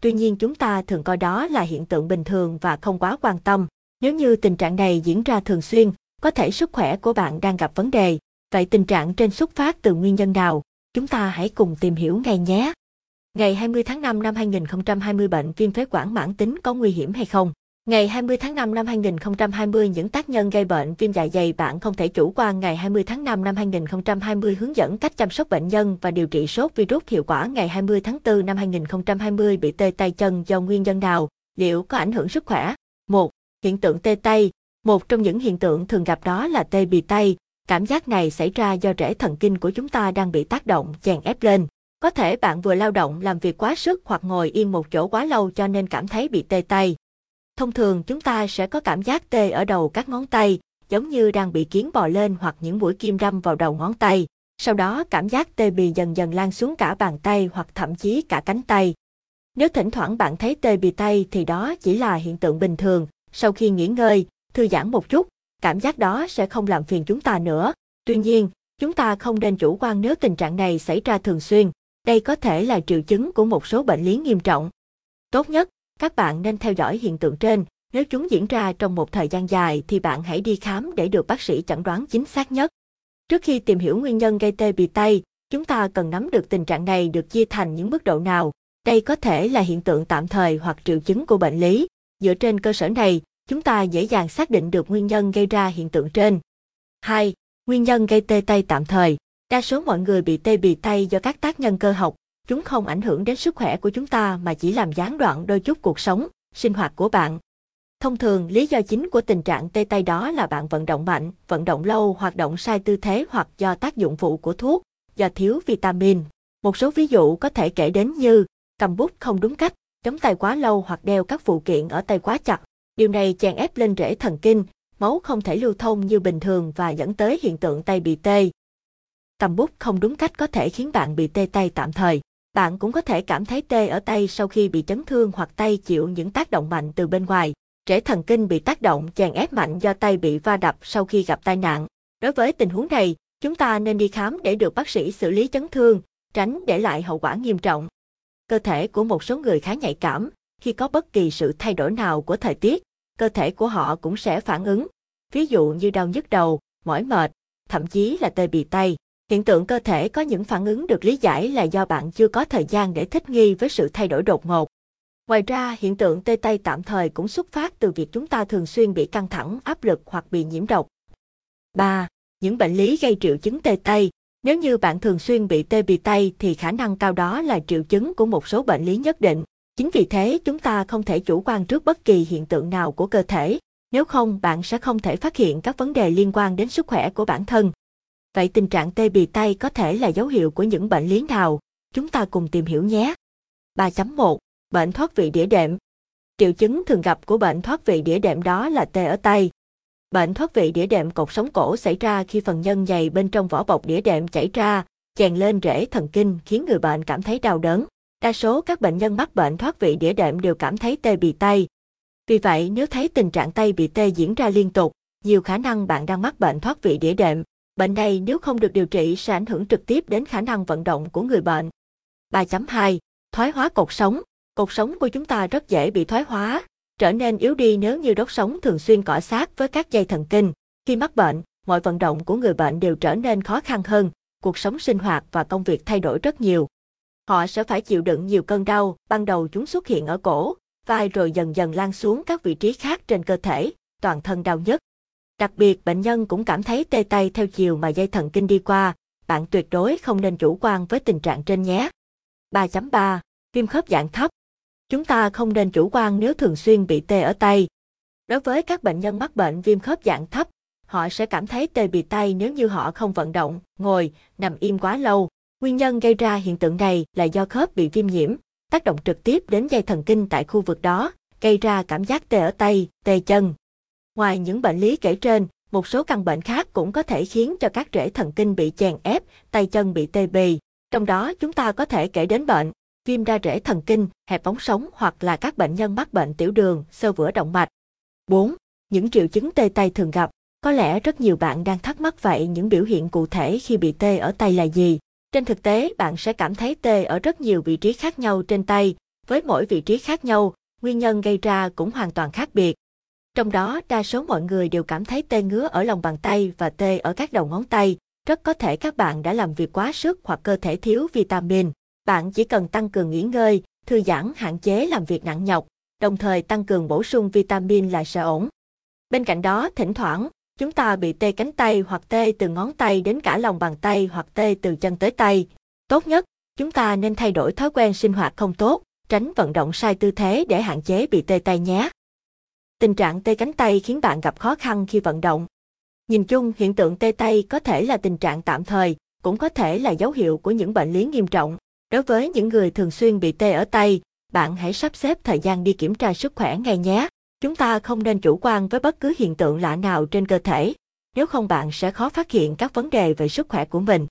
tuy nhiên chúng ta thường coi đó là hiện tượng bình thường và không quá quan tâm. Nếu như tình trạng này diễn ra thường xuyên, có thể sức khỏe của bạn đang gặp vấn đề. Vậy tình trạng trên xuất phát từ nguyên nhân nào? Chúng ta hãy cùng tìm hiểu ngay nhé. Ngày 20 tháng 5 năm 2020 bệnh viêm phế quản mãn tính có nguy hiểm hay không? Ngày 20 tháng 5 năm 2020 những tác nhân gây bệnh viêm dạ dày bạn không thể chủ quan. Ngày 20 tháng 5 năm 2020 hướng dẫn cách chăm sóc bệnh nhân và điều trị sốt virus hiệu quả. Ngày 20 tháng 4 năm 2020 bị tê tay chân do nguyên nhân nào? Liệu có ảnh hưởng sức khỏe? 1. Hiện tượng tê tay. Một trong những hiện tượng thường gặp đó là tê bì tay. Cảm giác này xảy ra do rễ thần kinh của chúng ta đang bị tác động, chèn ép lên. Có thể bạn vừa lao động làm việc quá sức hoặc ngồi yên một chỗ quá lâu cho nên cảm thấy bị tê tay. Thông thường chúng ta sẽ có cảm giác tê ở đầu các ngón tay, giống như đang bị kiến bò lên hoặc những mũi kim đâm vào đầu ngón tay. Sau đó cảm giác tê bì dần dần lan xuống cả bàn tay hoặc thậm chí cả cánh tay. Nếu thỉnh thoảng bạn thấy tê bì tay thì đó chỉ là hiện tượng bình thường, sau khi nghỉ ngơi, thư giãn một chút, cảm giác đó sẽ không làm phiền chúng ta nữa. Tuy nhiên, chúng ta không nên chủ quan nếu tình trạng này xảy ra thường xuyên. Đây có thể là triệu chứng của một số bệnh lý nghiêm trọng. Tốt nhất, các bạn nên theo dõi hiện tượng trên. Nếu chúng diễn ra trong một thời gian dài thì bạn hãy đi khám để được bác sĩ chẩn đoán chính xác nhất. Trước khi tìm hiểu nguyên nhân gây tê bì tay, chúng ta cần nắm được tình trạng này được chia thành những mức độ nào. Đây có thể là hiện tượng tạm thời hoặc triệu chứng của bệnh lý. Dựa trên cơ sở này, chúng ta dễ dàng xác định được nguyên nhân gây ra hiện tượng trên. 2. Nguyên nhân gây tê tay tạm thời. Đa số mọi người bị tê bì tay do các tác nhân cơ học, chúng không ảnh hưởng đến sức khỏe của chúng ta mà chỉ làm gián đoạn đôi chút cuộc sống, sinh hoạt của bạn. Thông thường, lý do chính của tình trạng tê tay đó là bạn vận động mạnh, vận động lâu, hoạt động sai tư thế hoặc do tác dụng phụ của thuốc, do thiếu vitamin. Một số ví dụ có thể kể đến như cầm bút không đúng cách, chống tay quá lâu hoặc đeo các phụ kiện ở tay quá chặt. Điều này chèn ép lên rễ thần kinh, máu không thể lưu thông như bình thường và dẫn tới hiện tượng tay bị tê. Cầm bút không đúng cách có thể khiến bạn bị tê tay tạm thời. Bạn cũng có thể cảm thấy tê ở tay sau khi bị chấn thương hoặc tay chịu những tác động mạnh từ bên ngoài. Rễ thần kinh bị tác động chèn ép mạnh do tay bị va đập sau khi gặp tai nạn. Đối với tình huống này, chúng ta nên đi khám để được bác sĩ xử lý chấn thương, tránh để lại hậu quả nghiêm trọng. Cơ thể của một số người khá nhạy cảm, khi có bất kỳ sự thay đổi nào của thời tiết, cơ thể của họ cũng sẽ phản ứng. Ví dụ như đau nhức đầu, mỏi mệt, thậm chí là tê bì tay. Hiện tượng cơ thể có những phản ứng được lý giải là do bạn chưa có thời gian để thích nghi với sự thay đổi đột ngột. Ngoài ra, hiện tượng tê tay tạm thời cũng xuất phát từ việc chúng ta thường xuyên bị căng thẳng, áp lực hoặc bị nhiễm độc. 3. Những bệnh lý gây triệu chứng tê tay. Nếu như bạn thường xuyên bị tê bì tay thì khả năng cao đó là triệu chứng của một số bệnh lý nhất định. Chính vì thế chúng ta không thể chủ quan trước bất kỳ hiện tượng nào của cơ thể, nếu không bạn sẽ không thể phát hiện các vấn đề liên quan đến sức khỏe của bản thân. Vậy tình trạng tê bì tay có thể là dấu hiệu của những bệnh lý nào? Chúng ta cùng tìm hiểu nhé. 3.1 Bệnh thoát vị đĩa đệm Triệu chứng thường gặp của bệnh thoát vị đĩa đệm đó là tê ở tay. Bệnh thoát vị đĩa đệm cột sống cổ xảy ra khi phần nhân dày bên trong vỏ bọc đĩa đệm chảy ra, chèn lên rễ thần kinh khiến người bệnh cảm thấy đau đớn. Đa số các bệnh nhân mắc bệnh thoát vị đĩa đệm đều cảm thấy tê bì tay. Vì vậy, nếu thấy tình trạng tay bị tê diễn ra liên tục, nhiều khả năng bạn đang mắc bệnh thoát vị đĩa đệm. Bệnh này nếu không được điều trị sẽ ảnh hưởng trực tiếp đến khả năng vận động của người bệnh. 3.2. Thoái hóa cột sống. Cột sống của chúng ta rất dễ bị thoái hóa, trở nên yếu đi nếu như đốt sống thường xuyên cọ sát với các dây thần kinh. Khi mắc bệnh, mọi vận động của người bệnh đều trở nên khó khăn hơn, cuộc sống sinh hoạt và công việc thay đổi rất nhiều. Họ sẽ phải chịu đựng nhiều cơn đau, ban đầu chúng xuất hiện ở cổ, vai rồi dần dần lan xuống các vị trí khác trên cơ thể, toàn thân đau nhất. Đặc biệt bệnh nhân cũng cảm thấy tê tay theo chiều mà dây thần kinh đi qua, bạn tuyệt đối không nên chủ quan với tình trạng trên nhé. 3.3. Viêm khớp dạng thấp. Chúng ta không nên chủ quan nếu thường xuyên bị tê ở tay. Đối với các bệnh nhân mắc bệnh viêm khớp dạng thấp, họ sẽ cảm thấy tê bì tay nếu như họ không vận động, ngồi, nằm im quá lâu. Nguyên nhân gây ra hiện tượng này là do khớp bị viêm nhiễm, tác động trực tiếp đến dây thần kinh tại khu vực đó, gây ra cảm giác tê ở tay, tê chân. Ngoài những bệnh lý kể trên, một số căn bệnh khác cũng có thể khiến cho các rễ thần kinh bị chèn ép, tay chân bị tê bì. Trong đó chúng ta có thể kể đến bệnh viêm đa rễ thần kinh, hẹp ống sống hoặc là các bệnh nhân mắc bệnh tiểu đường, sơ vữa động mạch. 4. Những triệu chứng tê tay thường gặp. Có lẽ rất nhiều bạn đang thắc mắc vậy những biểu hiện cụ thể khi bị tê ở tay là gì? Trên thực tế, bạn sẽ cảm thấy tê ở rất nhiều vị trí khác nhau trên tay, Với mỗi vị trí khác nhau, nguyên nhân gây ra cũng hoàn toàn khác biệt. Trong đó, đa số mọi người đều cảm thấy tê ngứa ở lòng bàn tay và tê ở các đầu ngón tay. Rất có thể các bạn đã làm việc quá sức hoặc cơ thể thiếu vitamin. Bạn chỉ cần tăng cường nghỉ ngơi, thư giãn hạn chế làm việc nặng nhọc, đồng thời tăng cường bổ sung vitamin là sẽ ổn. Bên cạnh đó, thỉnh thoảng, chúng ta bị tê cánh tay hoặc tê từ ngón tay đến cả lòng bàn tay hoặc tê từ chân tới tay. Tốt nhất, chúng ta nên thay đổi thói quen sinh hoạt không tốt, tránh vận động sai tư thế để hạn chế bị tê tay nhé. Tình trạng tê cánh tay khiến bạn gặp khó khăn khi vận động. Nhìn chung, hiện tượng tê tay có thể là tình trạng tạm thời, cũng có thể là dấu hiệu của những bệnh lý nghiêm trọng. Đối với những người thường xuyên bị tê ở tay, bạn hãy sắp xếp thời gian đi kiểm tra sức khỏe ngay nhé. Chúng ta không nên chủ quan với bất cứ hiện tượng lạ nào trên cơ thể, nếu không bạn sẽ khó phát hiện các vấn đề về sức khỏe của mình.